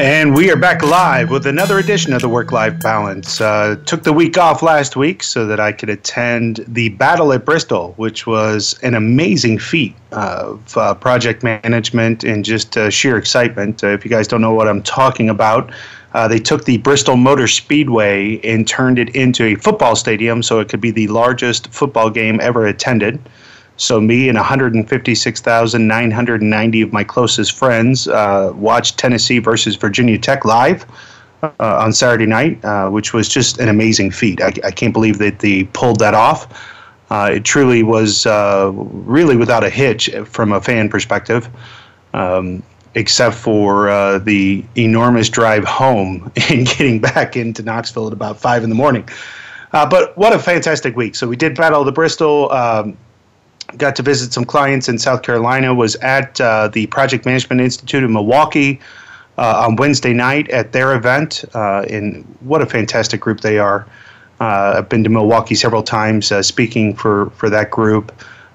And we are back live with another edition of the Work Life Balance. Uh, took the week off last week so that I could attend the Battle at Bristol, which was an amazing feat of uh, project management and just uh, sheer excitement. Uh, if you guys don't know what I'm talking about, uh, they took the Bristol Motor Speedway and turned it into a football stadium so it could be the largest football game ever attended. So me and 156,990 of my closest friends uh, watched Tennessee versus Virginia Tech live uh, on Saturday night, uh, which was just an amazing feat. I, I, can't believe that they pulled that off. Uh, it truly was uh, really without a hitch from a fan perspective. Um, except for uh, the enormous drive home and getting back into Knoxville at about five in the morning. Uh, but what a fantastic week! So we did battle the Bristol. Um, got to visit some clients in South Carolina. Was at uh, the Project Management Institute in Milwaukee uh, on Wednesday night at their event. Uh, and what a fantastic group they are. Uh, I've been to Milwaukee several times uh, speaking for for that group,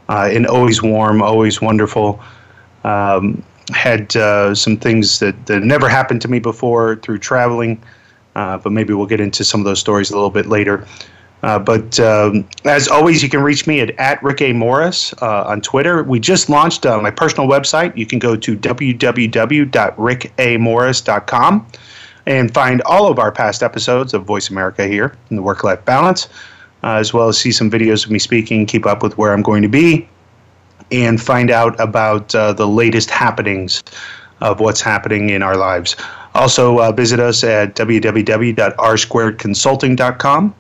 uh, and always warm, always wonderful. Um, had some things that, that never happened to me before through traveling, but maybe we'll get into some of those stories a little bit later. Uh, but um, as always, you can reach me at, at Rick A. Morris uh, on Twitter. We just launched uh, my personal website. You can go to www.rickamorris.com and find all of our past episodes of Voice America here in the Work Life Balance, uh, as well as see some videos of me speaking, keep up with where I'm going to be, and find out about uh, the latest happenings of what's happening in our lives. Also, visit us at www.rsquaredconsulting.com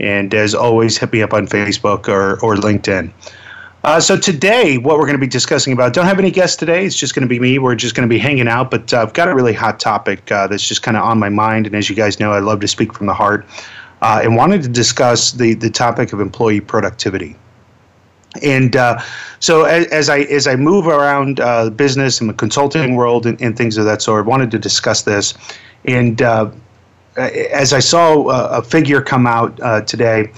and as always, hit me up on Facebook or, or LinkedIn. Uh, so today, what we're going to be discussing about, don't have any guests today. It's just going to be me. We're just going to be hanging out. But uh, I've got a really hot topic uh, that's just kind of on my mind. And as you guys know, I love to speak from the heart. Uh, and wanted to discuss the the topic of employee productivity. And uh, so as, as, I as I move around uh, business and the consulting world and, and, things of that sort, I wanted to discuss this. And as I saw a, figure come out uh, today,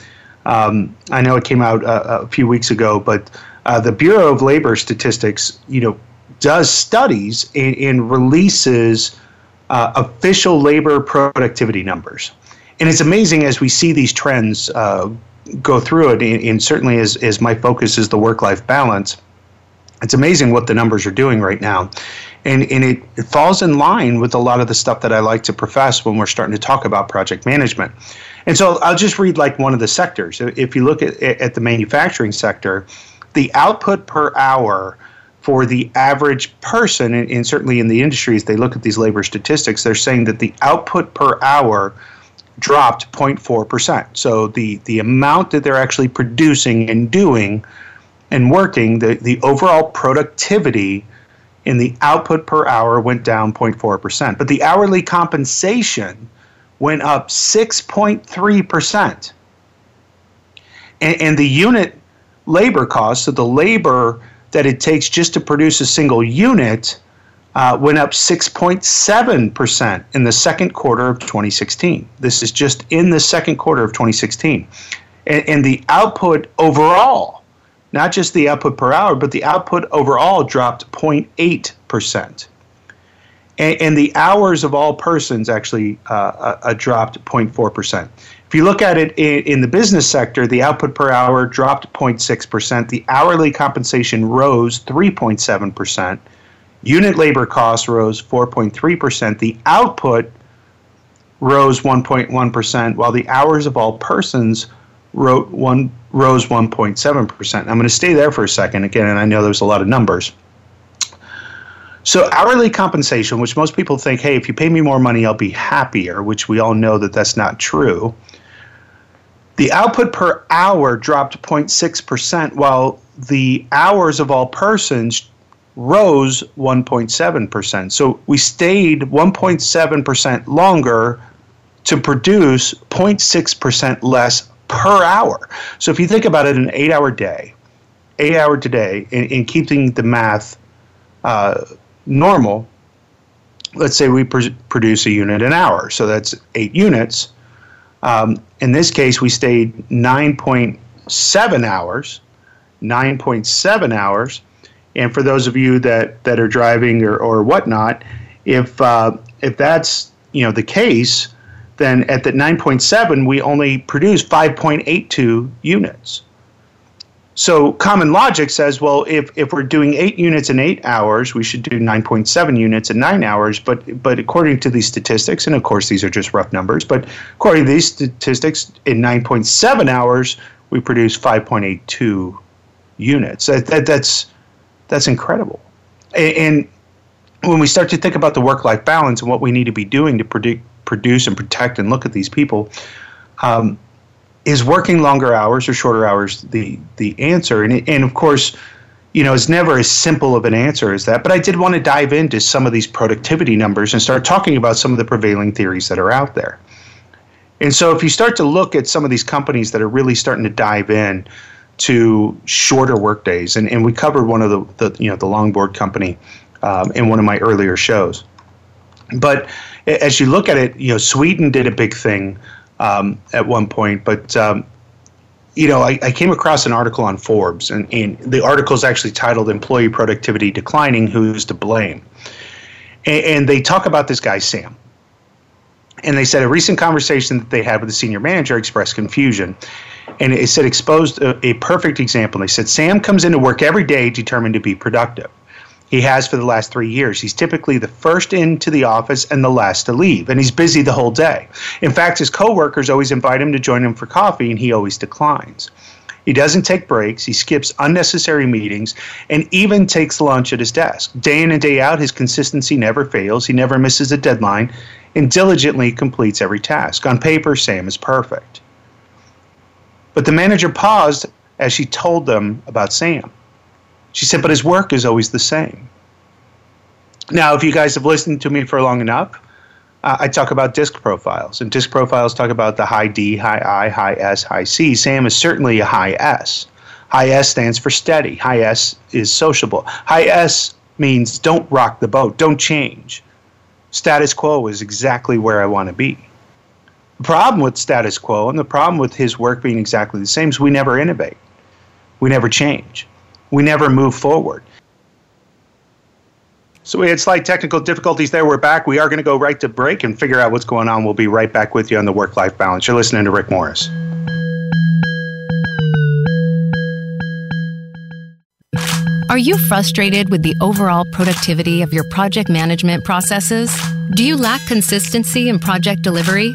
um, I know it came out a, uh, a few weeks ago, but uh, the Bureau of Labor Statistics, you know, does studies and, and releases uh, official labor productivity numbers, and it's amazing as we see these trends uh, go through it, and, and certainly as, as my focus is the work-life balance it's amazing what the numbers are doing right now. And, and it, it falls in line with a lot of the stuff that I like to profess when we're starting to talk about project management. And so I'll just read like one of the sectors. If you look at, at the manufacturing sector, the output per hour for the average person, and, and certainly in the industries, they look at these labor statistics, they're saying that the output per hour dropped 0.4%. So the, the amount that they're actually producing and doing and working, the, the overall productivity in the output per hour went down 0.4%. But the hourly compensation went up 6.3%. And, and the unit labor cost, so the labor that it takes just to produce a single unit, uh, went up 6.7% in the second quarter of 2016. This is just in the second quarter of 2016. And, and the output overall not just the output per hour, but the output overall dropped 0.8%. And, and the hours of all persons actually uh, uh, uh dropped 0.4%. If you look at it in, in, the business sector, the output per hour dropped 0.6%. The hourly compensation rose 3.7%. Unit labor costs rose 4.3%. The output rose 1.1%, while the hours of all persons wrote one, rose 1.7%. I'm going to stay there for a second again, and I know there's a lot of numbers. So, hourly compensation, which most people think, hey, if you pay me more money, I'll be happier, which we all know that that's not true. The output per hour dropped 0.6%, while the hours of all persons rose 1.7%. So we stayed 1.7% longer to produce 0.6% less per hour. So if you think about it, an eight hour day, eight hour today, in, in keeping the math uh, normal, let's say we pr- produce a unit an hour. So that's eight units. Um, in this case, we stayed 9.7 hours. 9.7 hours. And for those of you that, that are driving or, or whatnot, if uh, if that's you know the case, then at the 9.7 we only produce 5.82 units. So common logic says, well, if, if we're doing eight units in eight hours, we should do 9.7 units in nine hours. But but according to these statistics, and of course these are just rough numbers, but according to these statistics, in 9.7 hours we produce 5.82 units. That, that that's that's incredible. And, when we start to think about the work-life balance and what we need to be doing to produ- produce and protect and look at these people, um, is working longer hours or shorter hours the the answer? And and of course, you know, it's never as simple of an answer as that. But I did want to dive into some of these productivity numbers and start talking about some of the prevailing theories that are out there. And so, if you start to look at some of these companies that are really starting to dive in to shorter workdays, and, and we covered one of the, the you know the longboard company um, in one of my earlier shows. But as you look at it, you know Sweden did a big thing um, at one point, but um, you know I, I, came across an article on Forbes, and, and the article is actually titled "Employee Productivity Declining: Who's to Blame?" and, and they talk about this guy Sam and they said a recent conversation that they had with the senior manager expressed confusion. And it said exposed a, a perfect example. They said Sam comes into work every day determined to be productive. He has for the last three years. He's typically the first into the office and the last to leave, and he's busy the whole day. In fact, his coworkers always invite him to join them for coffee, and he always declines. He doesn't take breaks, he skips unnecessary meetings, and even takes lunch at his desk. Day in and day out, his consistency never fails. He never misses a deadline and diligently completes every task. On paper, Sam is perfect. But the manager paused as she told them about Sam. She said, But his work is always the same. Now, if you guys have listened to me for long enough, uh, I talk about disc profiles, and disc profiles talk about the high D, high I, high S, high C. Sam is certainly a high S. High S stands for steady. High S is sociable. High S means don't rock the boat, don't change. Status quo is exactly where I want to be. The problem with status quo and the problem with his work being exactly the same is we never innovate. We never change. We never move forward. So we had slight technical difficulties there. We're back. We are going to go right to break and figure out what's going on. We'll be right back with you on the work life balance. You're listening to Rick Morris. Are you frustrated with the overall productivity of your project management processes? Do you lack consistency in project delivery?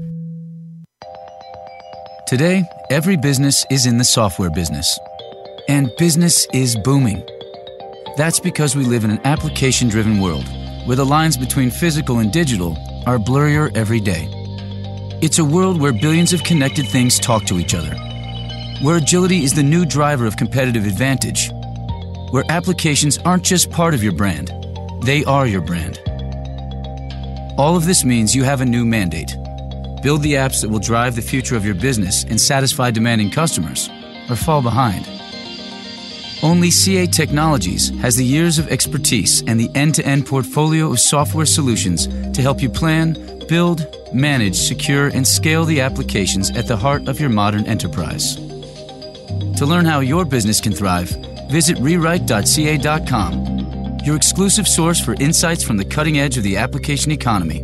Today, every business is in the software business, and business is booming. That's because we live in an application driven world where the lines between physical and digital are blurrier every day. It's a world where billions of connected things talk to each other, where agility is the new driver of competitive advantage, where applications aren't just part of your brand, they are your brand. All of this means you have a new mandate Build the apps that will drive the future of your business and satisfy demanding customers, or fall behind. Only CA Technologies has the years of expertise and the end to end portfolio of software solutions to help you plan, build, manage, secure, and scale the applications at the heart of your modern enterprise. To learn how your business can thrive, visit rewrite.ca.com, your exclusive source for insights from the cutting edge of the application economy.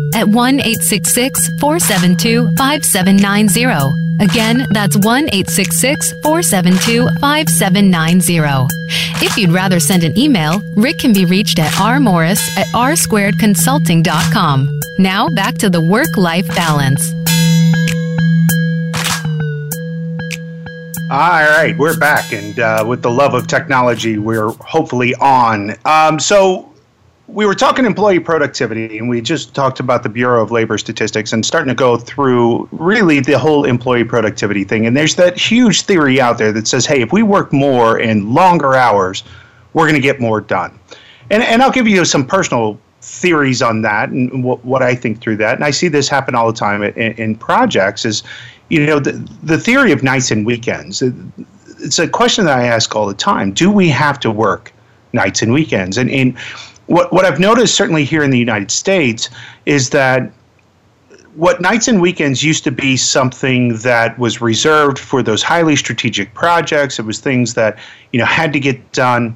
at 1 866 472 5790 Again, that's 1 866 472 5790. If you'd rather send an email, Rick can be reached at rmorris at rsquaredconsulting.com. Now back to the work life balance. All right, we're back, and uh, with the love of technology, we're hopefully on. Um, so, we were talking employee productivity, and we just talked about the Bureau of Labor Statistics and starting to go through really the whole employee productivity thing. And there's that huge theory out there that says, hey, if we work more and longer hours, we're going to get more done. And, and I'll give you some personal theories on that and what, what I think through that. And I see this happen all the time in, in projects is, you know, the, the theory of nights and weekends. It's a question that I ask all the time. Do we have to work nights and weekends? And, and what what I've noticed certainly here in the United States is that what nights and weekends used to be something that was reserved for those highly strategic projects. It was things that you know had to get done.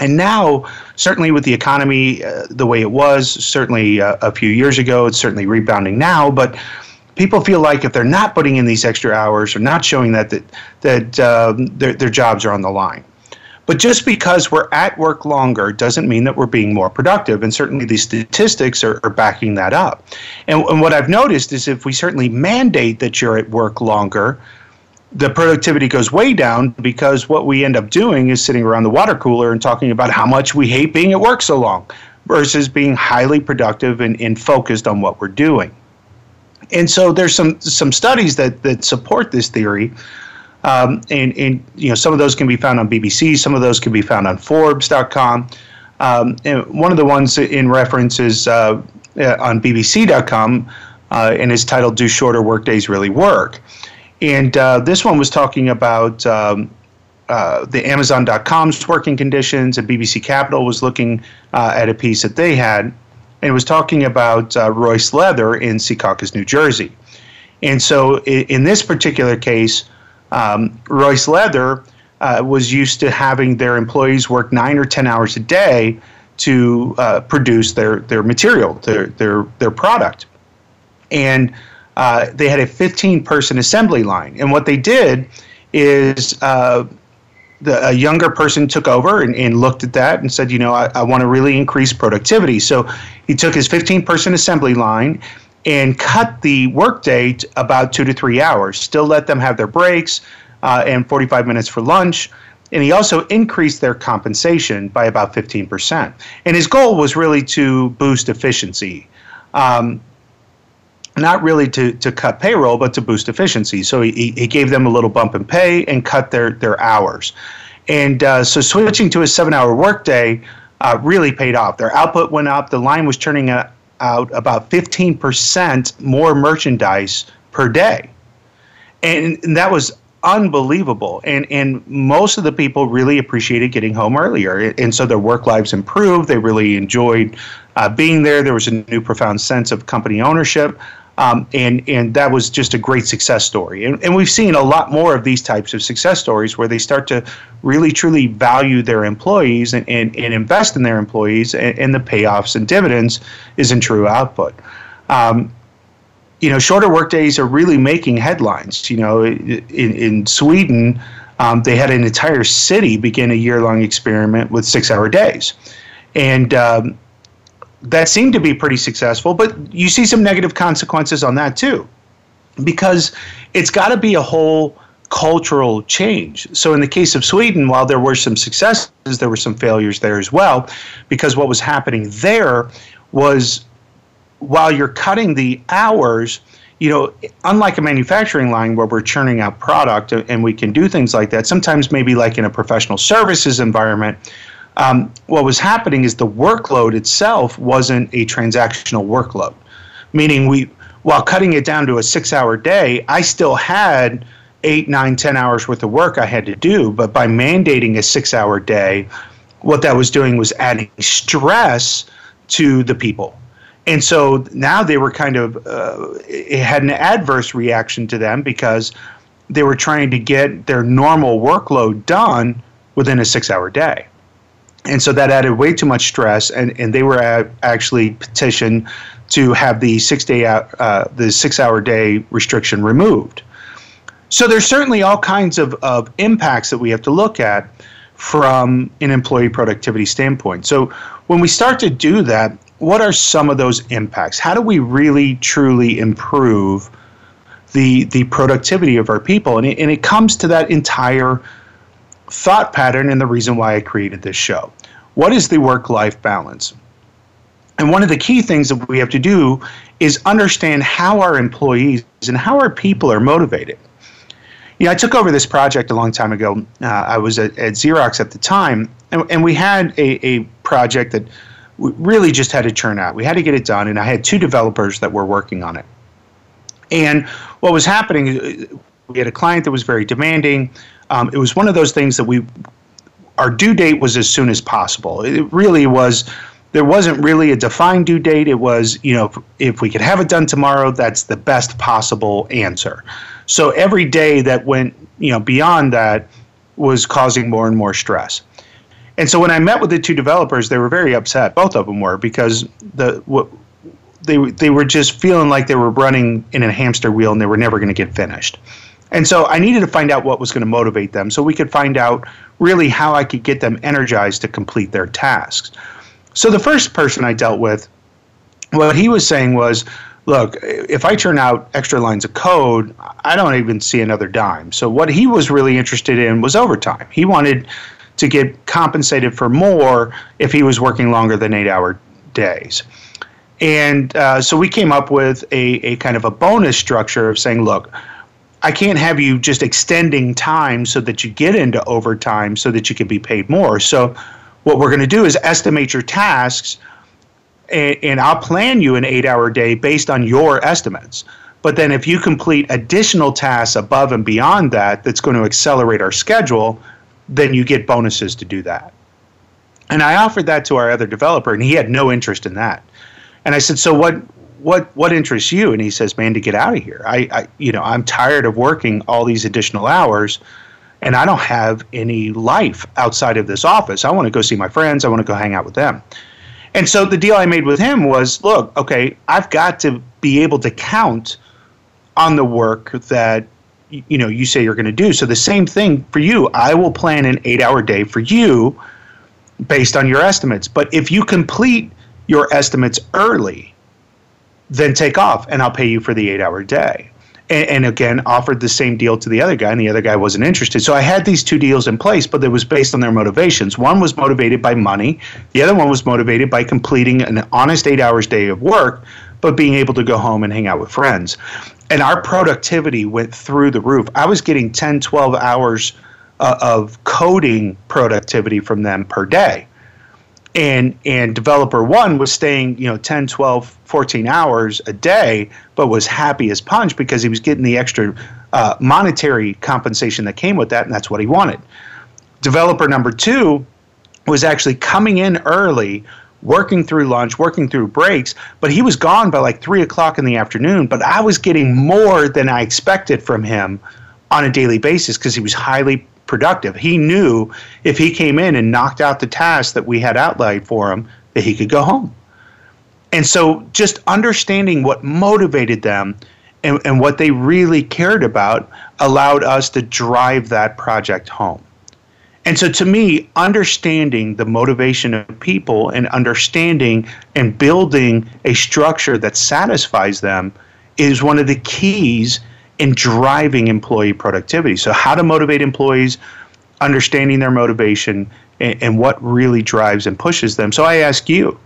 And now, certainly with the economy uh, the way it was, certainly uh, a few years ago, it's certainly rebounding now. But people feel like if they're not putting in these extra hours or not showing that that that um, their their jobs are on the line. But just because we're at work longer doesn't mean that we're being more productive. And certainly these statistics are, are backing that up. And, and what I've noticed is if we certainly mandate that you're at work longer, the productivity goes way down because what we end up doing is sitting around the water cooler and talking about how much we hate being at work so long versus being highly productive and, and focused on what we're doing. And so there's some some studies that that support this theory. Um, and, and you know some of those can be found on BBC, some of those can be found on Forbes.com. Um, and one of the ones in reference is uh, uh on BBC.com, uh, and is titled "Do Shorter Workdays Really Work?" And uh, this one was talking about um, uh, the Amazon.com's working conditions, and BBC Capital was looking uh, at a piece that they had, and was talking about Royce Leather in Secaucus, New Jersey. And so, in, in this particular case, um, Royce Leather uh, was used to having their employees work nine or ten hours a day to uh, produce their their material, their their their product, and uh, they had a 15 person assembly line. And what they did is uh, the, a younger person took over and, and, looked at that and said, you know, I, I want to really increase productivity. So he took his 15 person assembly line and cut the workday about two to three hours. Still let them have their breaks uh, and 45 minutes for lunch. And he also increased their compensation by about 15%. And his goal was really to boost efficiency. Um, not really to, to cut payroll, but to boost efficiency. So he, he gave them a little bump in pay and cut their, their hours. And uh, so switching to a seven hour workday uh, really paid off. Their output went up, the line was turning out about 15% more merchandise per day. And, and that was unbelievable. And and most of the people really appreciated getting home earlier, and so their work lives improved. They really enjoyed uh, being there. There was a new profound sense of company ownership. Um, and and that was just a great success story. And, and we've seen a lot more of these types of success stories where they start to really truly value their employees and, and, and invest in their employees, and, and the payoffs and dividends is in true output. Um, you know, shorter workdays are really making headlines. You know, in, in Sweden, um, they had an entire city begin a year long experiment with six hour days. And um, that seemed to be pretty successful, but you see some negative consequences on that too, because it's got to be a whole cultural change. So, in the case of Sweden, while there were some successes, there were some failures there as well, because what was happening there was while you're cutting the hours, you know, unlike a manufacturing line where we're churning out product and we can do things like that, sometimes maybe like in a professional services environment, um, what was happening is the workload itself wasn't a transactional workload, meaning we, while cutting it down to a six-hour day, I still had eight, nine, ten hours worth of work I had to do. But by mandating a six-hour day, what that was doing was adding stress to the people. And so now they were kind of, uh, it had an adverse reaction to them because they were trying to get their normal workload done within a six hour day and so that added way too much stress and, and they were actually petitioned to have the six day uh, the six hour day restriction removed. So there's certainly all kinds of, of impacts that we have to look at from an employee productivity standpoint. So when we start to do that what are some of those impacts? How do we really truly improve the the productivity of our people? And it, and it comes to that entire thought pattern and the reason why I created this show. What is the work life balance? And one of the key things that we have to do is understand how our employees and how our people are motivated. You know, I took over this project a long time ago. Uh, I was at, at, Xerox at the time, and, and we had a, a project that we really just had to churn out. We had to get it done, and I had two developers that were working on it. And what was happening, we had a client that was very demanding. Um, it was one of those things that we, our due date was as soon as possible. It really was. There wasn't really a defined due date. It was, you know, if, if we could have it done tomorrow, that's the best possible answer. So every day that went, you know, beyond that was causing more and more stress. And so when I met with the two developers, they were very upset. Both of them were because the what they they were just feeling like they were running in a hamster wheel and they were never going to get finished. And so I needed to find out what was going to motivate them so we could find out really how I could get them energized to complete their tasks. So the first person I dealt with, what he was saying was, look, if I turn out extra lines of code, I don't even see another dime. So what he was really interested in was overtime. He wanted to get compensated for more if he was working longer than eight hour days. And uh, so we came up with a, a kind of a bonus structure of saying, look, I can't have you just extending time so that you get into overtime so that you can be paid more. So what we're going to do is estimate your tasks and, and I'll plan you an eight hour day based on your estimates. But then if you complete additional tasks above and beyond that, that's going to accelerate our schedule, then you get bonuses to do that. And I offered that to our other developer, and he had no interest in that. And I said, So what what what interests you? And he says, man, to get out of here. I, I you know I'm tired of working all these additional hours, and I don't have any life outside of this office. I want to go see my friends. I want to go hang out with them. And so the deal I made with him was, look, okay, I've got to be able to count on the work that you know you say you're going to do. So the same thing for you. I will plan an 8-hour day for you based on your estimates. But if you complete your estimates early, then take off and I'll pay you for the eight hour day. And, and, again, offered the same deal to the other guy, and the other guy wasn't interested. So I had these two deals in place, but it was based on their motivations. One was motivated by money, the other one was motivated by completing an honest eight hours day of work, but being able to go home and hang out with friends. And our productivity went through the roof. I was getting 10, 12 hours uh, of coding productivity from them per day and and developer one was staying you know 10 12 14 hours a day but was happy as punch because he was getting the extra uh, monetary compensation that came with that and that's what he wanted. Developer number two was actually coming in early working through lunch working through breaks but he was gone by like three o'clock in the afternoon but i was getting more than i expected from him on a daily basis because he was highly productive. He knew if he came in and knocked out the task that we had outlined for him, that he could go home. And so just understanding what motivated them and, and what they really cared about allowed us to drive that project home. And so, to me, understanding the motivation of people and understanding and building a structure that satisfies them is one of the keys in driving employee productivity. So, how to motivate employees, understanding their motivation, and, and what really drives and pushes them. So, I ask you,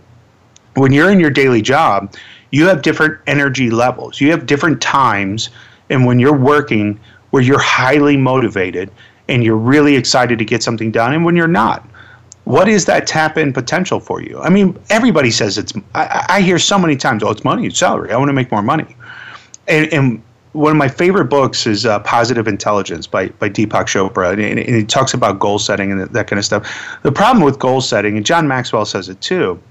when you're in your daily job, you have different energy levels, you have different times, and when you're working, where you're highly motivated and you're really excited to get something done, and when you're not. What is that tap in potential for you? I mean, everybody says it's, I, I hear so many times, oh, it's money, it's salary. I want to make more money. And, and one of my favorite books is uh, Positive Intelligence by, by Deepak Chopra, and, and, talks about goal setting and that kind of stuff. The problem with goal setting, and John Maxwell says it too,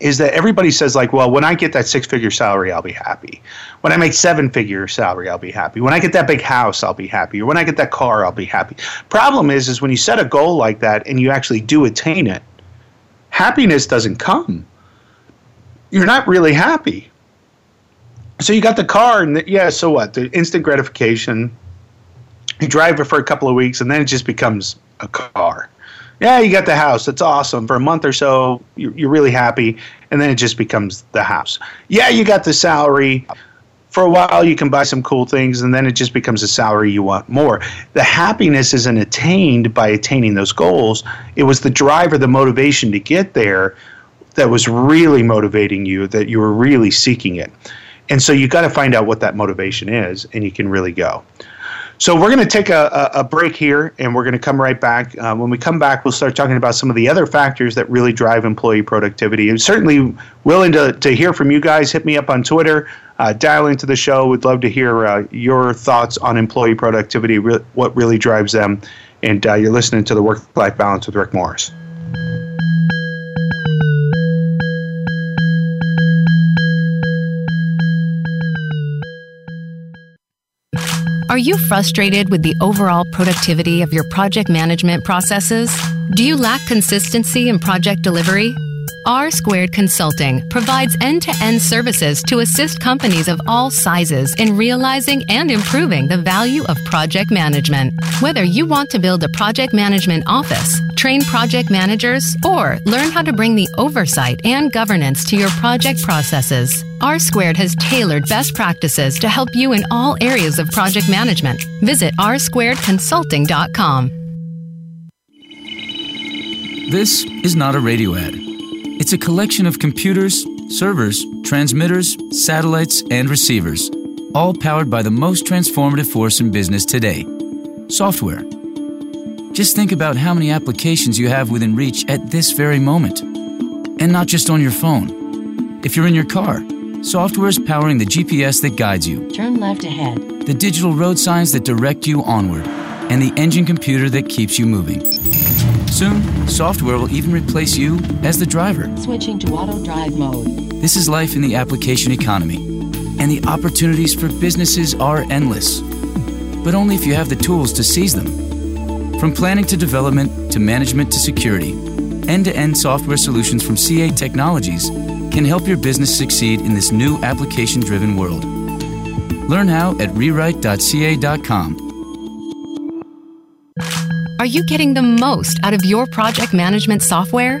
is that everybody says like, well, when I get that six figure salary, I'll be happy. When I make seven figure salary, I'll be happy. When I get that big house, I'll be happy. Or when I get that car, I'll be happy. Problem is, is when you set a goal like that and you actually do attain it, happiness doesn't come. You're not really happy. So you got the car, and the, yeah, so what? The instant gratification. You drive it for a couple of weeks, and then it just becomes a car yeah, you got the house. That's awesome. For a month or so, you're, you're really happy, and then it just becomes the house. Yeah, you got the salary. For a while, you can buy some cool things, and then it just becomes a salary you want more. The happiness isn't attained by attaining those goals. It was the drive or the motivation to get there that was really motivating you, that you were really seeking it. And so you got to find out what that motivation is, and you can really go. So we're going to take a, a, break here, and we're going to come right back. Uh, when we come back, we'll start talking about some of the other factors that really drive employee productivity. And certainly willing to, to hear from you guys. Hit me up on Twitter. Uh, dial into the show. We'd love to hear uh, your thoughts on employee productivity, re- what really drives them. And uh, you're listening to the Work Life Balance with Rick Morris. Are you frustrated with the overall productivity of your project management processes? Do you lack consistency in project delivery? R Squared Consulting provides end to end services to assist companies of all sizes in realizing and improving the value of project management. Whether you want to build a project management office, train project managers, or learn how to bring the oversight and governance to your project processes, R Squared has tailored best practices to help you in all areas of project management. Visit rsquaredconsulting.com. This is not a radio ad. It's a collection of computers, servers, transmitters, satellites, and receivers, all powered by the most transformative force in business today software. Just think about how many applications you have within reach at this very moment. And not just on your phone. If you're in your car, software is powering the GPS that guides you, Turn left ahead. the digital road signs that direct you onward, and the engine computer that keeps you moving. Soon, software will even replace you as the driver. Switching to auto drive mode. This is life in the application economy, and the opportunities for businesses are endless. But only if you have the tools to seize them. From planning to development to management to security, end to end software solutions from CA Technologies can help your business succeed in this new application driven world. Learn how at rewrite.ca.com. Are you getting the most out of your project management software?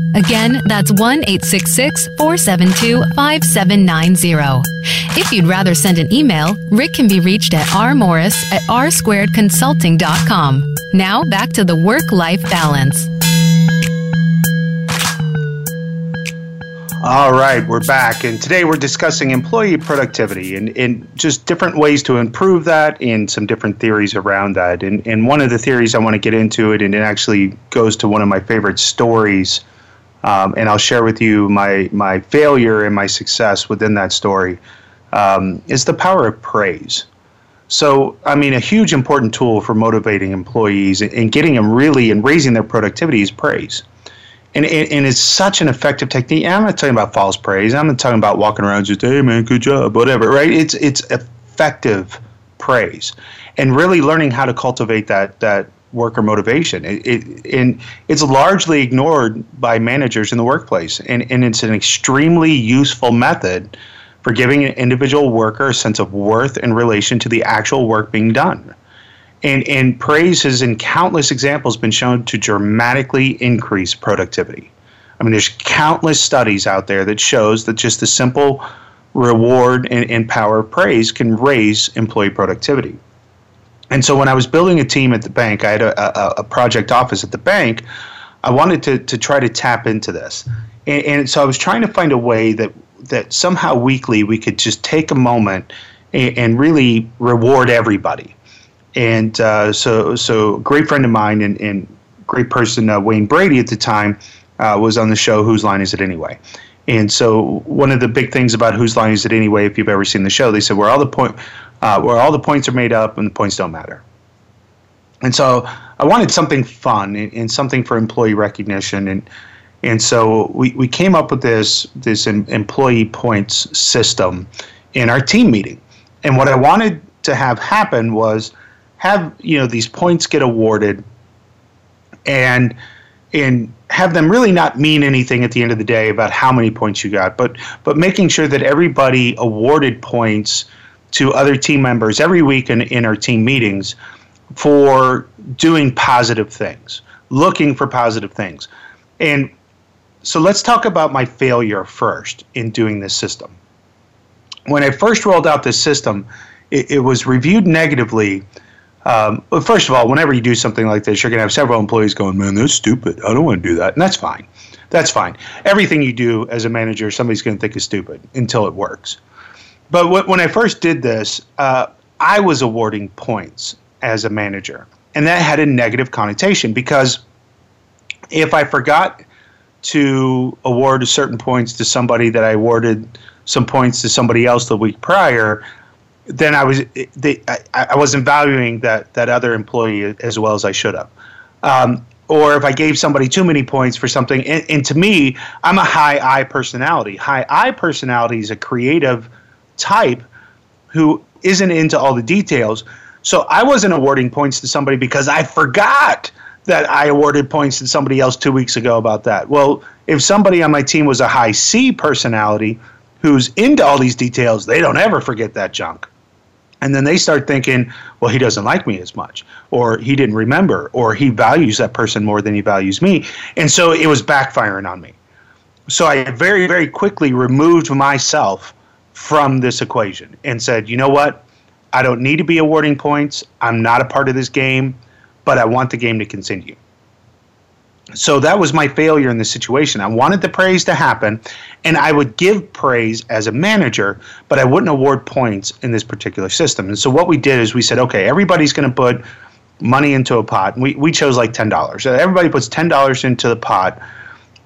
Again, that's 1 866 472 5790. If you'd rather send an email, Rick can be reached at rmorris at rsquaredconsulting.com. Now back to the work life balance. All right, we're back, and today we're discussing employee productivity and, and just different ways to improve that and some different theories around that. And, and one of the theories I want to get into it, and it actually goes to one of my favorite stories, um, and I'll share with you my, my failure and my success within that story, um, is the power of praise. So, I mean, a huge important tool for motivating employees and getting them really and raising their productivity is praise and, and it's such an effective technique. I'm not talking about false praise. I'm not talking about walking around just, hey man, good job, whatever. Right? It's it's effective praise, and really learning how to cultivate that that worker motivation. It, it, and it's largely ignored by managers in the workplace, and and it's an extremely useful method for giving an individual worker a sense of worth in relation to the actual work being done. And, and praise has, in countless examples, been shown to dramatically increase productivity. I mean, there's countless studies out there that shows that just the simple reward and, and power of praise can raise employee productivity. And so when I was building a team at the bank, I had a, a, a project office at the bank. I wanted to, to try to tap into this. And, and, so I was trying to find a way that, that somehow weekly we could just take a moment and, and really reward everybody and uh, so so a great friend of mine and, and great person uh, Wayne Brady at the time uh, was on the show Whose Line Is It Anyway? And so one of the big things about Whose Line Is It Anyway? If you've ever seen the show, they said where all the point uh, where all the points are made up and the points don't matter. And so I wanted something fun and, and something for employee recognition and and so we, we came up with this this employee points system in our team meeting. And what I wanted to have happen was have you know these points get awarded and and have them really not mean anything at the end of the day about how many points you got but but making sure that everybody awarded points to other team members every week in, in our team meetings for doing positive things looking for positive things and so let's talk about my failure first in doing this system when i first rolled out this system it, it was reviewed negatively um, first of all, whenever you do something like this, you're going to have several employees going, "Man, that's stupid. I don't want to do that," and that's fine. That's fine. Everything you do as a manager, somebody's going to think is stupid until it works. But when I first did this, uh, I was awarding points as a manager, and that had a negative connotation because if I forgot to award certain points to somebody that I awarded some points to somebody else the week prior, then I was they, I, I wasn't valuing that that other employee as well as I should have. Um, or if I gave somebody too many points for something, and, and to me, I'm a high I personality. High I personality is a creative type who isn't into all the details. So I wasn't awarding points to somebody because I forgot that I awarded points to somebody else two weeks ago about that. Well, if somebody on my team was a high C personality who's into all these details, they don't ever forget that junk. And then they start thinking, well, he doesn't like me as much, or he didn't remember, or he values that person more than he values me. And so it was backfiring on me. So I very, very quickly removed myself from this equation and said, you know what? I don't need to be awarding points. I'm not a part of this game, but I want the game to continue so that was my failure in the situation. I wanted the praise to happen, and I would give praise as a manager, but I wouldn't award points in this particular system. And so what we did is we said, okay, everybody's going to put money into a pot. We, we chose like ten dollars. So everybody puts ten dollars into the pot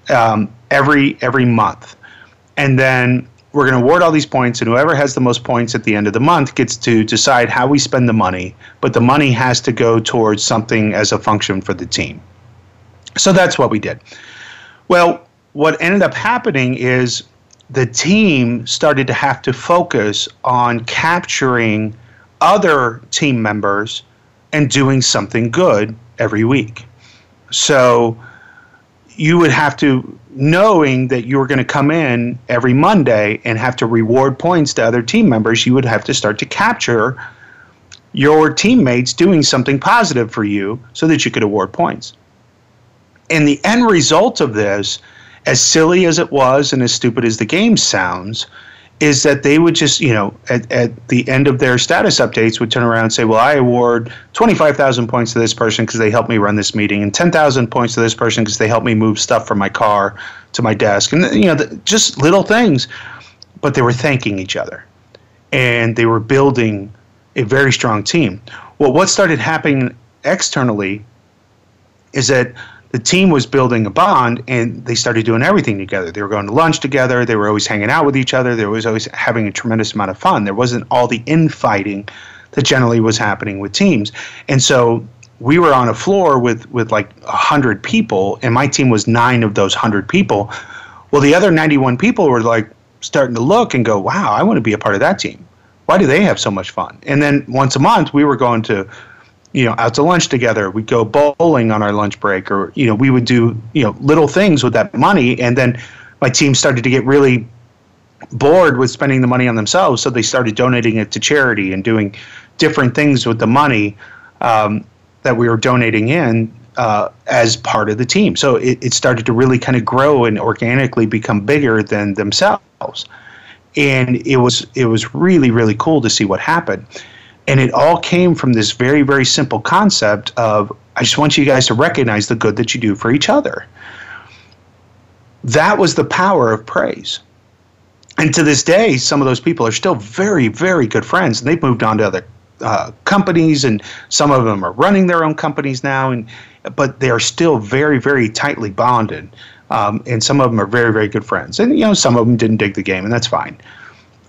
um, every every month, and then we're going to award all these points, and whoever has the most points at the end of the month gets to decide how we spend the money. But the money has to go towards something as a function for the team. So that's what we did. Well, what ended up happening is the team started to have to focus on capturing other team members and doing something good every week. So you would have to knowing that you were going to come in every Monday and have to reward points to other team members, you would have to start to capture your teammates doing something positive for you so that you could award points. And the end result of this, as silly as it was and as stupid as the game sounds, is that they would just, you know, at, at the end of their status updates would turn around and say, well, I award 25,000 points to this person because they helped me run this meeting and 10,000 points to this person because they helped me move stuff from my car to my desk. And, you know, the, just little things, but they were thanking each other and they were building a very strong team. Well, what started happening externally is that the team was building a bond and they started doing everything together. They were going to lunch together. They were always hanging out with each other. They were always having a tremendous amount of fun. There wasn't all the infighting that generally was happening with teams. And so we were on a floor with, with like 100 people, and my team was nine of those 100 people. Well, the other 91 people were like starting to look and go, wow, I want to be a part of that team. Why do they have so much fun? And then once a month, we were going to you know out to lunch together. We'd go bowling on our lunch break or you know we would do you know little things with that money. And then my team started to get really bored with spending the money on themselves. So they started donating it to charity and doing different things with the money um, that we were donating in uh, as part of the team. So it, it started to really kind of grow and organically become bigger than themselves. And it was it was really really cool to see what happened and it all came from this very, very simple concept of I just want you guys to recognize the good that you do for each other. That was the power of praise. And to this day, some of those people are still very, very good friends, and they've moved on to other uh, companies, and some of them are running their own companies now. And but they are still very, very tightly bonded, um, and some of them are very, very good friends. And you know, some of them didn't dig the game, and that's fine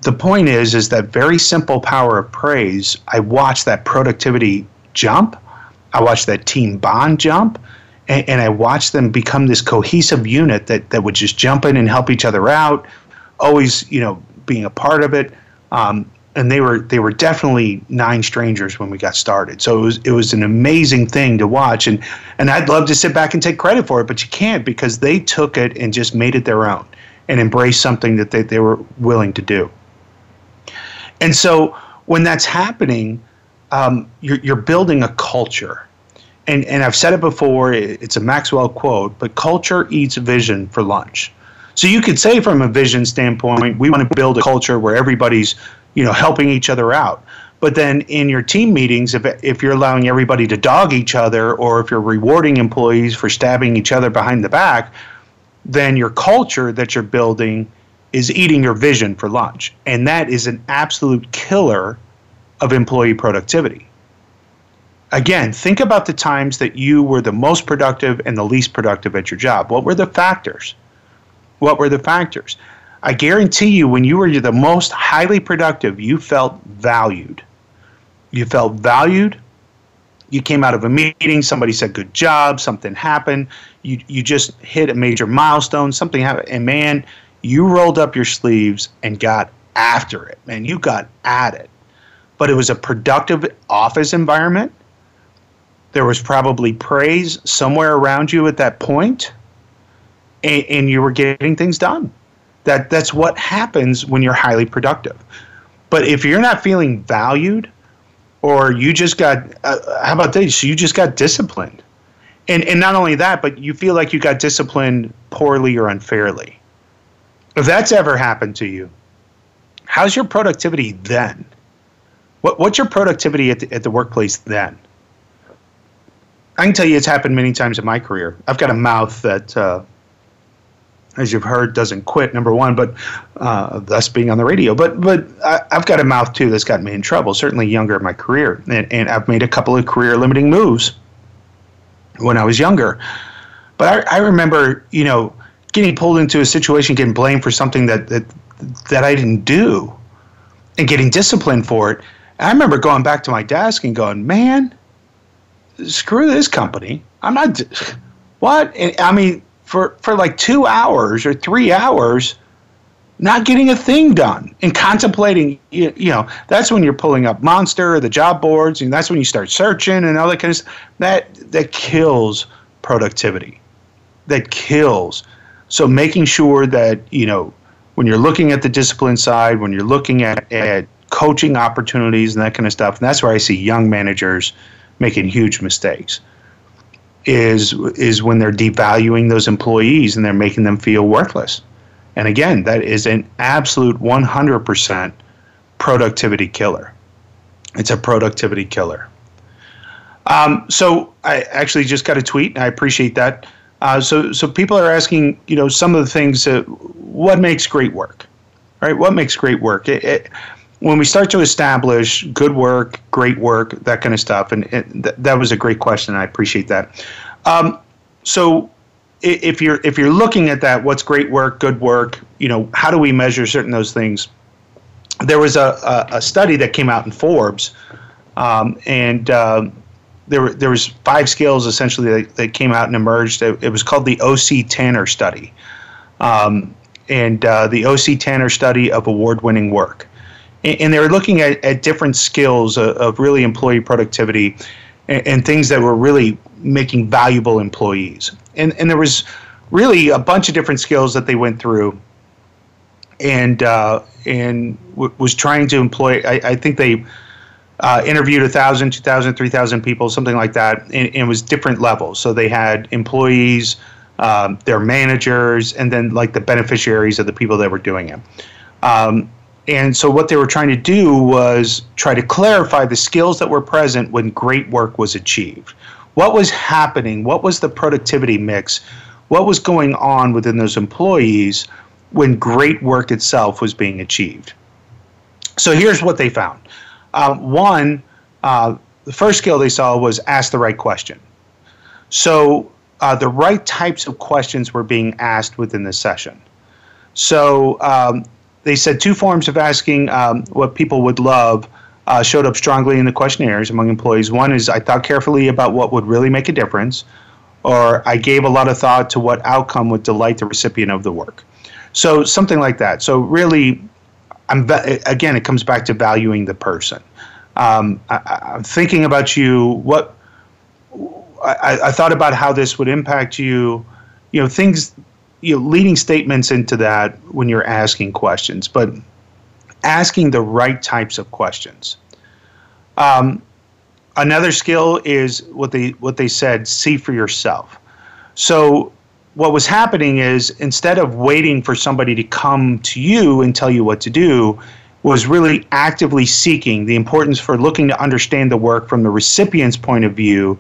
the point is is that very simple power of praise i watch that productivity jump. I watch that team bond jump and, and, i watch them become this cohesive unit that, that would just jump in and help each other out always you know being a part of it. Um, and they were they were definitely nine strangers when we got started. So it was it was an amazing thing to watch. And and i'd love to sit back and take credit for it but you can't because they took it and just made it their own and embraced something that they, they were willing to do and so when that's happening, um, you're, you're building a culture. And, and I've said it before, it's a Maxwell quote, but culture eats vision for lunch. So you could say from a vision standpoint, we want to build a culture where everybody's, you know, helping each other out. But then in your team meetings, if, if you're allowing everybody to dog each other or if you're rewarding employees for stabbing each other behind the back, then your culture that you're building is eating your vision for lunch. And that is an absolute killer of employee productivity. Again, think about the times that you were the most productive and the least productive at your job. What were the factors? What were the factors? I guarantee you, when you were the most highly productive, you felt valued. You felt valued. You came out of a meeting, somebody said good job, something happened, you, you just hit a major milestone, something happened, and man, you rolled up your sleeves and got after it, man. You got at it. But it was a productive office environment. There was probably praise somewhere around you at that point, and, and you were getting things done. That that's what happens when you're highly productive. But if you're not feeling valued, or you just got, uh, how about this? You just got disciplined, and and not only that, but you feel like you got disciplined poorly or unfairly if that's ever happened to you, how's your productivity then? What, what's your productivity at the, at the workplace then? I can tell you it's happened many times in my career. I've got a mouth that, uh, as you've heard, doesn't quit. Number one, but uh, thus being on the radio. But but I, have got a mouth too that's gotten me in trouble. Certainly younger in my career, and, and I've made a couple of career limiting moves when I was younger. But I, I remember, you know, getting pulled into a situation, getting blamed for something that that that I didn't do, and getting disciplined for it. I remember going back to my desk and going, "Man, screw this company. I'm not what." And, I mean, for for like two hours or three hours, not getting a thing done and contemplating. You, you know, that's when you're pulling up Monster or the job boards, and that's when you start searching and all that kind of stuff. That that kills productivity. That kills so making sure that, you know, when you're looking at the discipline side, when you're looking at, at coaching opportunities and that kind of stuff, and that's where I see young managers making huge mistakes. Is is when they're devaluing those employees and they're making them feel worthless. And again, that is an absolute 100% productivity killer. It's a productivity killer. Um, so I actually just got a tweet, and I appreciate that. Uh, so, so people are asking, you know, some of the things. Uh, what makes great work, right? What makes great work? It, it, when we start to establish good work, great work, that kind of stuff, and, and th- that was a great question. I appreciate that. Um, so, if you're if you're looking at that, what's great work, good work? You know, how do we measure certain those things? There was a, a, a study that came out in Forbes, um, and uh, there were there was five skills essentially that, that came out and emerged. It, it was called the OC Tanner study, um, and uh, the OC Tanner study of award-winning work, and, and, they were looking at, at different skills of, of really employee productivity, and, and, things that were really making valuable employees. And and there was really a bunch of different skills that they went through, and uh, and w- was trying to employ. I, I think they uh, interviewed 1,000, 2,000, 3,000 people, something like that, and, and, it was different levels. So they had employees, um, their managers, and then like the beneficiaries of the people that were doing it. Um, and so what they were trying to do was try to clarify the skills that were present when great work was achieved. What was happening? What was the productivity mix? What was going on within those employees when great work itself was being achieved? So here's what they found. Uh, one, uh, the first skill they saw was ask the right question. So uh, the right types of questions were being asked within the session. So um, they said two forms of asking um, what people would love uh, showed up strongly in the questionnaires among employees. One is I thought carefully about what would really make a difference, or I gave a lot of thought to what outcome would delight the recipient of the work. So something like that. So really I'm again, it comes back to valuing the person. Um, I, am thinking about you. What I, I, thought about how this would impact you. You know, things. You know, leading statements into that when you're asking questions, but asking the right types of questions. Um, another skill is what they what they said: see for yourself. So what was happening is instead of waiting for somebody to come to you and tell you what to do, was really actively seeking the importance for looking to understand the work from the recipient's point of view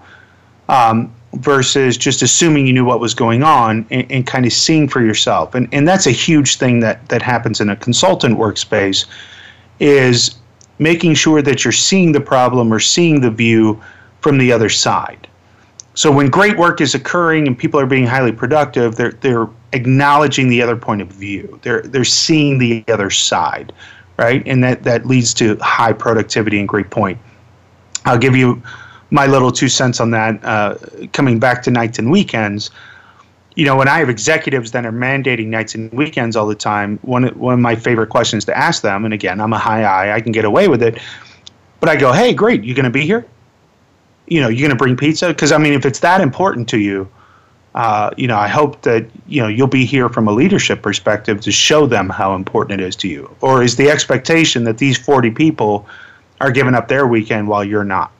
um, versus just assuming you knew what was going on and, and, kind of seeing for yourself. And, and that's a huge thing that, that happens in a consultant workspace is making sure that you're seeing the problem or seeing the view from the other side. So when great work is occurring and people are being highly productive, they're they're acknowledging the other point of view. They're they're seeing the other side, right? And that that leads to high productivity and great point. I'll give you my little two cents on that. Uh, coming back to nights and weekends, you know, when I have executives that are mandating nights and weekends all the time, one one of my favorite questions to ask them, and again, I'm a high I, I can get away with it, but I go, hey, great, you're going to be here? You know, you're going to bring pizza? Because I mean, if it's that important to you, uh, you know, I hope that you know you'll be here from a leadership perspective to show them how important it is to you. Or is the expectation that these 40 people are giving up their weekend while you're not?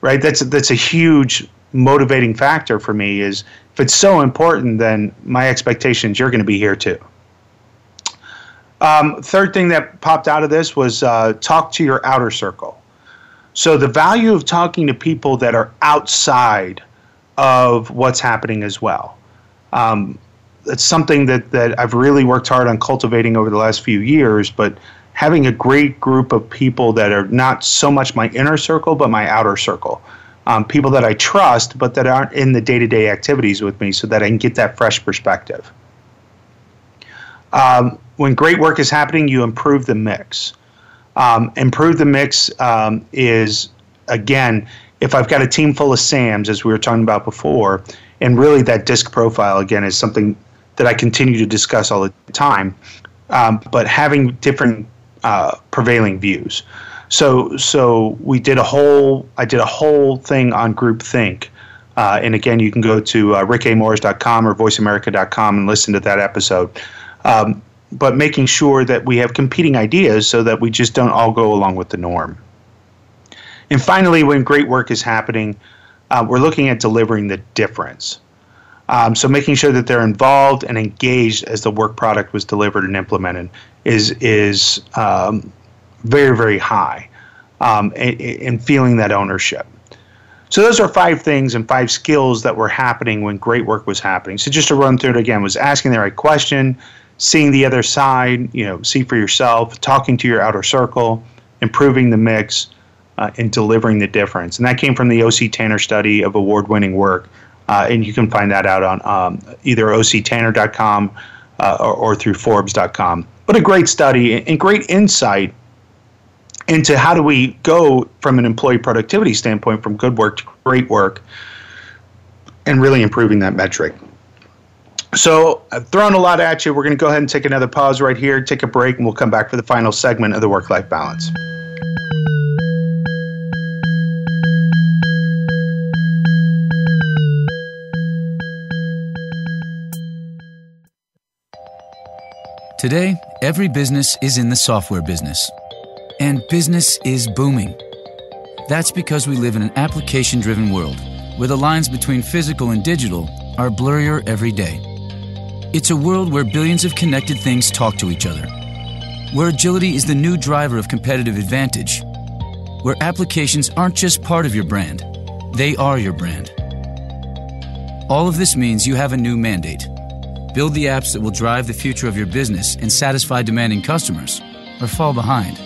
Right. That's that's a huge motivating factor for me. Is if it's so important, then my expectations you're going to be here too. Um, third thing that popped out of this was uh, talk to your outer circle. So the value of talking to people that are outside of what's happening as well. Um, it's something that, that I've really worked hard on cultivating over the last few years, but having a great group of people that are not so much my inner circle, but my outer circle. Um, people that I trust, but that aren't in the day to day activities with me so that I can get that fresh perspective. Um, when great work is happening, you improve the mix. Um, improve the mix um, is again if I've got a team full of Sams, as we were talking about before, and really that disc profile again is something that I continue to discuss all the time. Um, but having different uh, prevailing views. So so we did a whole I did a whole thing on groupthink. Uh, and again, you can go to uh, rickamorris.com or voiceamerica.com and listen to that episode. Um, but making sure that we have competing ideas so that we just don't all go along with the norm. And finally, when great work is happening, uh, we're looking at delivering the difference. Um, so making sure that they're involved and engaged as the work product was delivered and implemented is is um, very very high, um, and, and feeling that ownership. So those are five things and five skills that were happening when great work was happening. So just to run through it again was asking the right question, seeing the other side, you know, see for yourself, talking to your outer circle, improving the mix, uh, and delivering the difference. And that came from the OC Tanner study of award-winning work uh, and you can find that out on um, either octanner.com uh, or, or, through Forbes.com. But a great study and great insight into how do we go from an employee productivity standpoint from good work to great work and really improving that metric. So I've thrown a lot at you. We're going to go ahead and take another pause right here, take a break, and we'll come back for the final segment of the work life balance. Today, every business is in the software business. And business is booming. That's because we live in an application driven world where the lines between physical and digital are blurrier every day. It's a world where billions of connected things talk to each other, where agility is the new driver of competitive advantage, where applications aren't just part of your brand, they are your brand. All of this means you have a new mandate Build the apps that will drive the future of your business and satisfy demanding customers, or fall behind.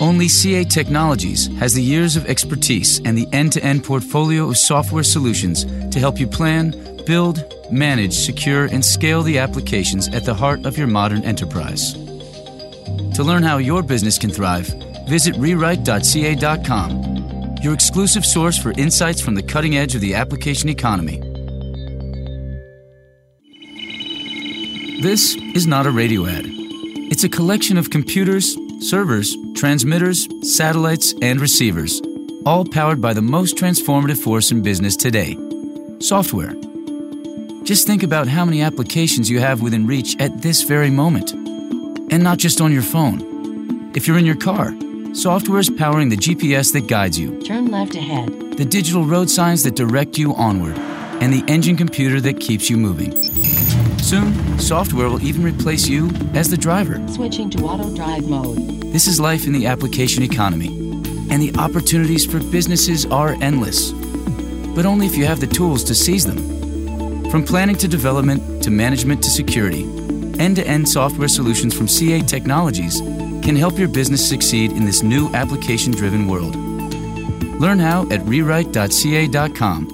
Only CA Technologies has the years of expertise and the end to end portfolio of software solutions to help you plan, build, manage, secure, and scale the applications at the heart of your modern enterprise. To learn how your business can thrive, visit rewrite.ca.com, your exclusive source for insights from the cutting edge of the application economy. This is not a radio ad. It's a collection of computers, servers, transmitters, satellites, and receivers, all powered by the most transformative force in business today software. Just think about how many applications you have within reach at this very moment. And not just on your phone. If you're in your car, software is powering the GPS that guides you, Turn left ahead. the digital road signs that direct you onward, and the engine computer that keeps you moving. Soon, software will even replace you as the driver. Switching to auto drive mode. This is life in the application economy, and the opportunities for businesses are endless. But only if you have the tools to seize them. From planning to development to management to security, end to end software solutions from CA Technologies can help your business succeed in this new application driven world. Learn how at rewrite.ca.com.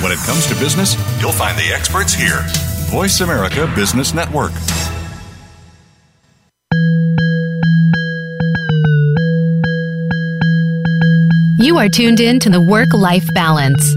When it comes to business, you'll find the experts here. Voice America Business Network. You are tuned in to the Work Life Balance.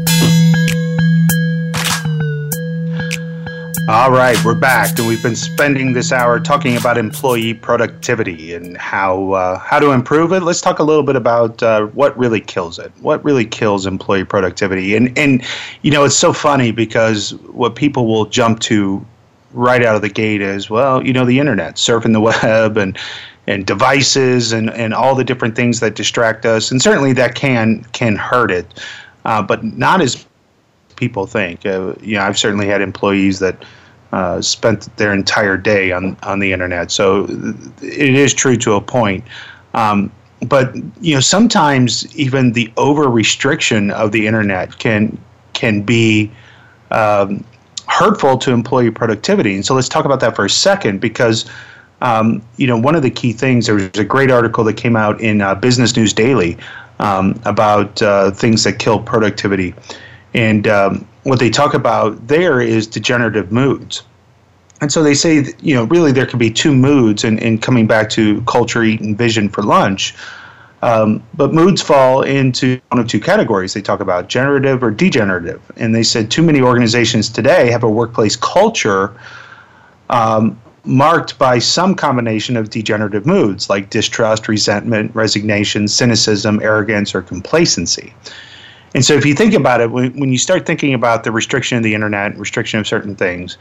All right, we're back, and we've been spending this hour talking about employee productivity and how uh, how to improve it. Let's talk a little bit about uh, what really kills it. What really kills employee productivity? And and you know, it's so funny because what people will jump to right out of the gate is, well, you know, the internet, surfing the web, and and devices, and and all the different things that distract us, and certainly that can can hurt it, uh, but not as people think. Uh, you know, I've certainly had employees that uh, spent their entire day on on the internet. So it is true to a point. Um, but you know, sometimes even the over restriction of the internet can can be um, hurtful to employee productivity. And so let's talk about that for a second because. Um, you know, one of the key things, there was a great article that came out in uh, Business News Daily um, about uh, things that kill productivity. And um, what they talk about there is degenerative moods. And so they say, that, you know, really there can be two moods, and, and coming back to culture, eat, and vision for lunch. Um, but moods fall into one of two categories. They talk about generative or degenerative. And they said too many organizations today have a workplace culture um, marked by some combination of degenerative moods like distrust, resentment, resignation, cynicism, arrogance, or complacency. And so, if you think about it, when, when you start thinking about the restriction of the internet, restriction of certain things,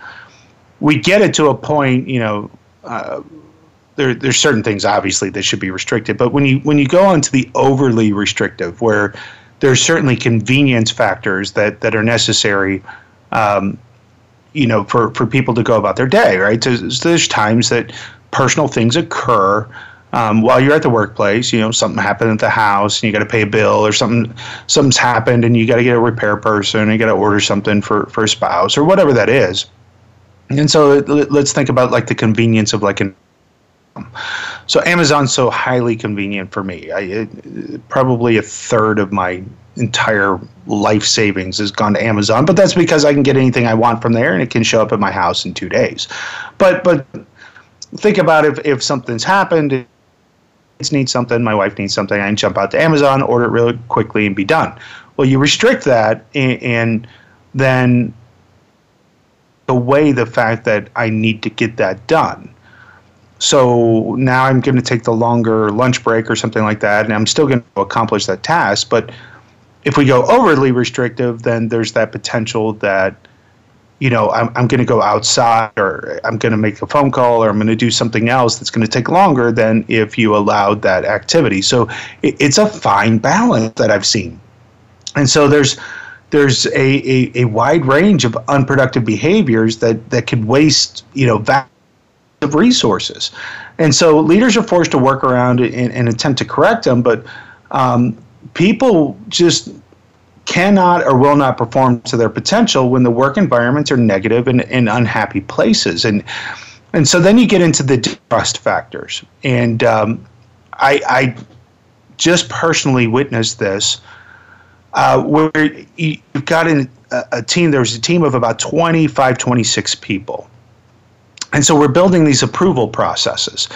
we get it to a point, you know. Uh, there, there's certain things obviously that should be restricted, but when you when you go on to the overly restrictive, where there's certainly convenience factors that that are necessary um, you know, for, for people to go about their day, right? So, so there's times that personal things occur um, while you're at the workplace. You know, something happened at the house and you got to pay a bill, or something something's happened and you got to get a repair person, and you got to order something for for a spouse or whatever that is. And so let's think about like the convenience of like an so Amazon's so highly convenient for me. I, it, probably a third of my entire life savings has gone to Amazon, but that's because I can get anything I want from there and it can show up at my house in two days. But but think about if, if something's happened, kids need something, my wife needs something, I can jump out to Amazon, order it really quickly and be done. Well, you restrict that and, and then away the fact that I need to get that done. So now I'm going to take the longer lunch break or something like that, and I'm still going to accomplish that task, but if we go overly restrictive, then there's that potential that, you know, I'm, I'm going to go outside or I'm going to make a phone call or I'm going to do something else that's going to take longer than if you allowed that activity. So it, it's a fine balance that I've seen. And so there's, there's a, a, a wide range of unproductive behaviors that, that could waste, you know, of resources. And so leaders are forced to work around and, and attempt to correct them, but um, people just cannot or will not perform to their potential when the work environments are negative and, and unhappy places. And and so then you get into the trust factors. And um, I, I just personally witnessed this uh, where you've got an, a team, there was a team of about 25, 26 people. And so we're building these approval processes.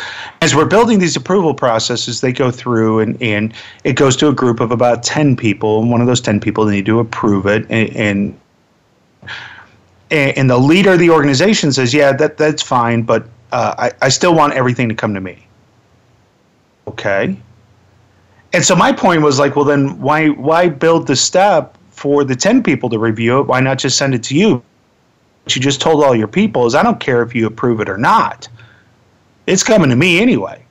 As we're building these approval processes, they go through and, and it goes to a group of about 10 people. And one of those 10 people, need to approve it. And, and, and the leader of the organization says, yeah, that, that's fine, but uh, I, I still want everything to come to me. Okay. And so my point was like, well, then why, why build the step for the 10 people to review it? Why not just send it to you? You just told all your people is I don't care if you approve it or not. It's coming to me anyway.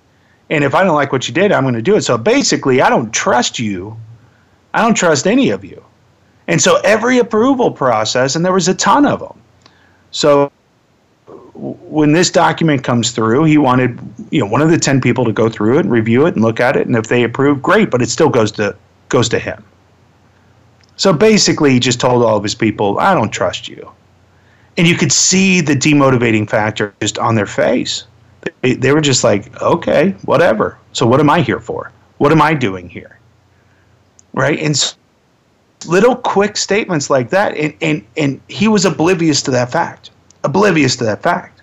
And if I don't like what you did, I'm going to do it. So basically, I don't trust you. I don't trust any of you. And so every approval process, and there was a ton of them. So when this document comes through, he wanted you know one of the ten people to go through it and review it and look at it, and if they approve, great. But it still goes to goes to him. So basically, he just told all of his people, "I don't trust you." And you could see the demotivating factor just on their face. They, they were just like, okay, whatever. So what am I here for? What am I doing here? Right? And so little quick statements like that, and, and, and he was oblivious to that fact. Oblivious to that fact.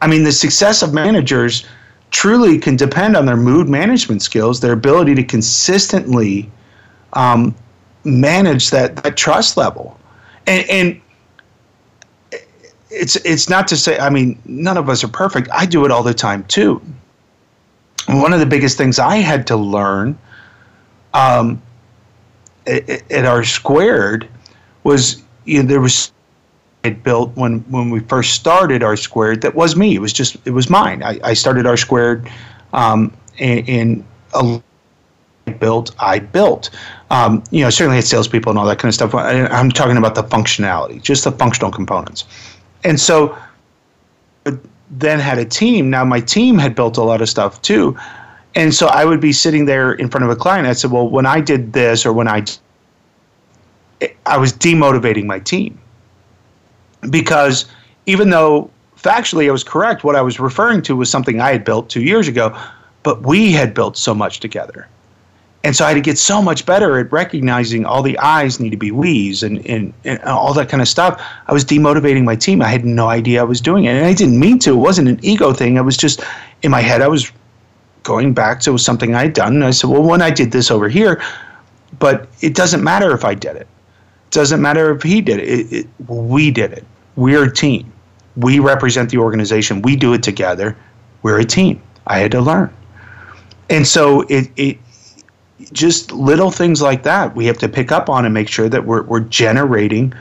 I mean, the success of managers truly can depend on their mood management skills, their ability to consistently um, manage that, that trust level. And, and it's it's not to say I mean none of us are perfect. I do it all the time too. One of the biggest things I had to learn um, at, at R squared was you know, there was it built when when we first started R squared that was me. It was just it was mine. I, I started R squared um, in, in a built, I built. Um, you know, certainly had salespeople and all that kind of stuff. I'm talking about the functionality, just the functional components and so uh, then had a team. Now my team had built a lot of stuff too. And so I would be sitting there in front of a client. I said, well, when I did this or when I, I was demotivating my team because even though factually I was correct, what I was referring to was something I had built two years ago, but we had built so much together. And so I had to get so much better at recognizing all the I's need to be we's and, and, and all that kind of stuff. I was demotivating my team. I had no idea I was doing it. And I didn't mean to. It wasn't an ego thing. I was just in my head, I was going back to something I had done. And I said, well, when I did this over here, but it doesn't matter if I did it. It doesn't matter if he did it. it, it we did it. We're a team. We represent the organization. We do it together. We're a team. I had to learn. And so it, it just little things like that we have to pick up on and make sure that we're, we're generating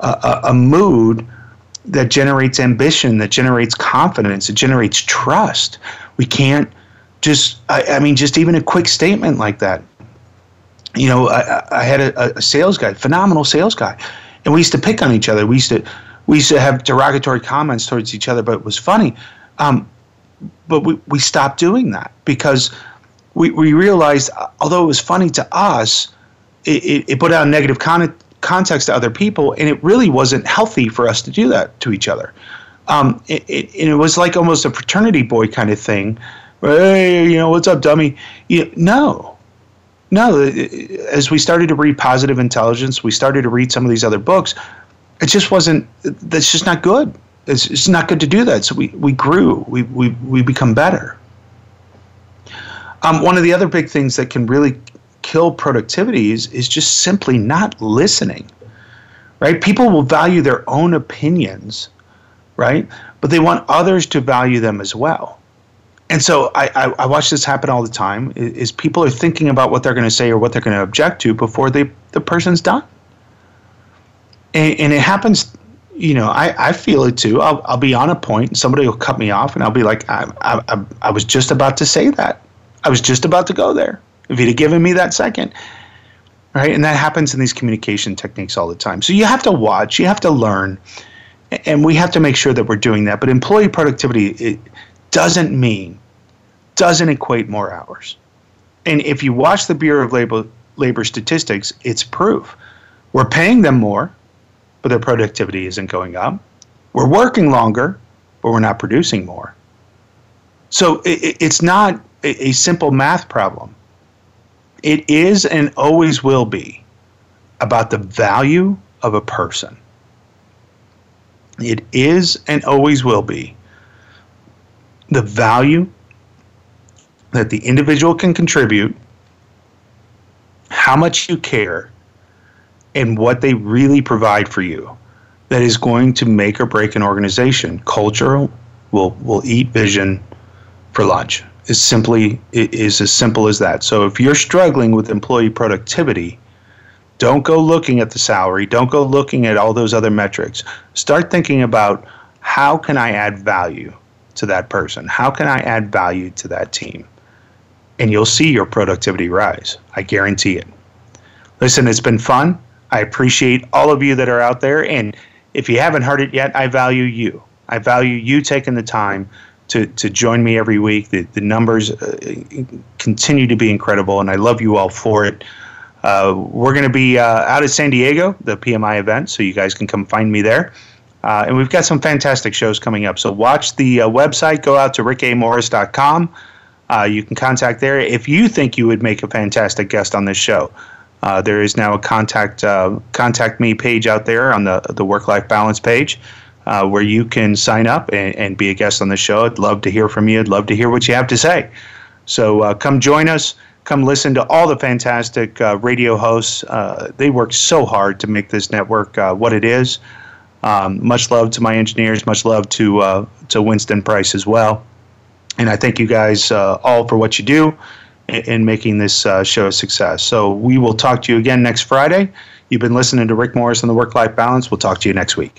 a, a, a mood that generates ambition, that generates confidence, it generates trust. We can't just, I, I mean, just even a quick statement like that. You know, I, I had a, a sales guy, phenomenal sales guy, and we used to pick on each other. We used to, we used to have derogatory comments towards each other, but it was funny. Um, but we, we stopped doing that because we, we realized, although it was funny to us, it, it, it put out a negative con- context to other people, and it really wasn't healthy for us to do that to each other. Um, it, it, it was like almost a fraternity boy kind of thing. Hey, you know, what's up, dummy? You, no, no. As we started to read Positive Intelligence, we started to read some of these other books. It just wasn't. That's just not good. It's, it's not good to do that. So we, we grew. We, we, we become better. Um, one of the other big things that can really kill productivity is, is just simply not listening, right? People will value their own opinions, right? But they want others to value them as well. And so I, I, I watch this happen all the time is, is people are thinking about what they're going to say or what they're going to object to before they, the person's done. And, and it happens you know, I, I feel it too. I'll, I'll be on a point and somebody will cut me off and I'll be like, I, I, I was just about to say that. I was just about to go there. If you'd have given me that second. Right. And that happens in these communication techniques all the time. So you have to watch, you have to learn, and we have to make sure that we're doing that. But employee productivity it doesn't mean, doesn't equate more hours. And if you watch the Bureau of Labor, Labor statistics, it's proof. We're paying them more, but their productivity isn't going up. We're working longer, but we're not producing more. So it, it's not a simple math problem. It is and always will be about the value of a person. It is and always will be the value that the individual can contribute, how much you care, and what they really provide for you that is going to make or break an organization. Culture will will eat vision for lunch is simply is as simple as that. So if you're struggling with employee productivity, don't go looking at the salary, don't go looking at all those other metrics. Start thinking about how can I add value to that person? How can I add value to that team? And you'll see your productivity rise. I guarantee it. Listen, it's been fun. I appreciate all of you that are out there and if you haven't heard it yet, I value you. I value you taking the time to, to join me every week. The, the numbers uh, continue to be incredible, and I love you all for it. Uh, we're going to be uh, out at San Diego, the PMI event, so you guys can come find me there. Uh, and we've got some fantastic shows coming up. So watch the uh, website, go out to rickamorris.com. You can contact there if you think you would make a fantastic guest on this show. there is now a contact contact me page out there on the the work life balance page uh, where you can sign up and, and, be a guest on the show. I'd love to hear from you. I'd love to hear what you have to say. So uh, come join us. Come listen to all the fantastic uh, radio hosts. Uh, they work so hard to make this network uh, what it is. Um, much love to my engineers. Much love to uh, to Winston Price as well. And I thank you guys all for what you do in, in making this show a success. So we will talk to you again next Friday. You've been listening to Rick Morris on the Work Life Balance. We'll talk to you next week.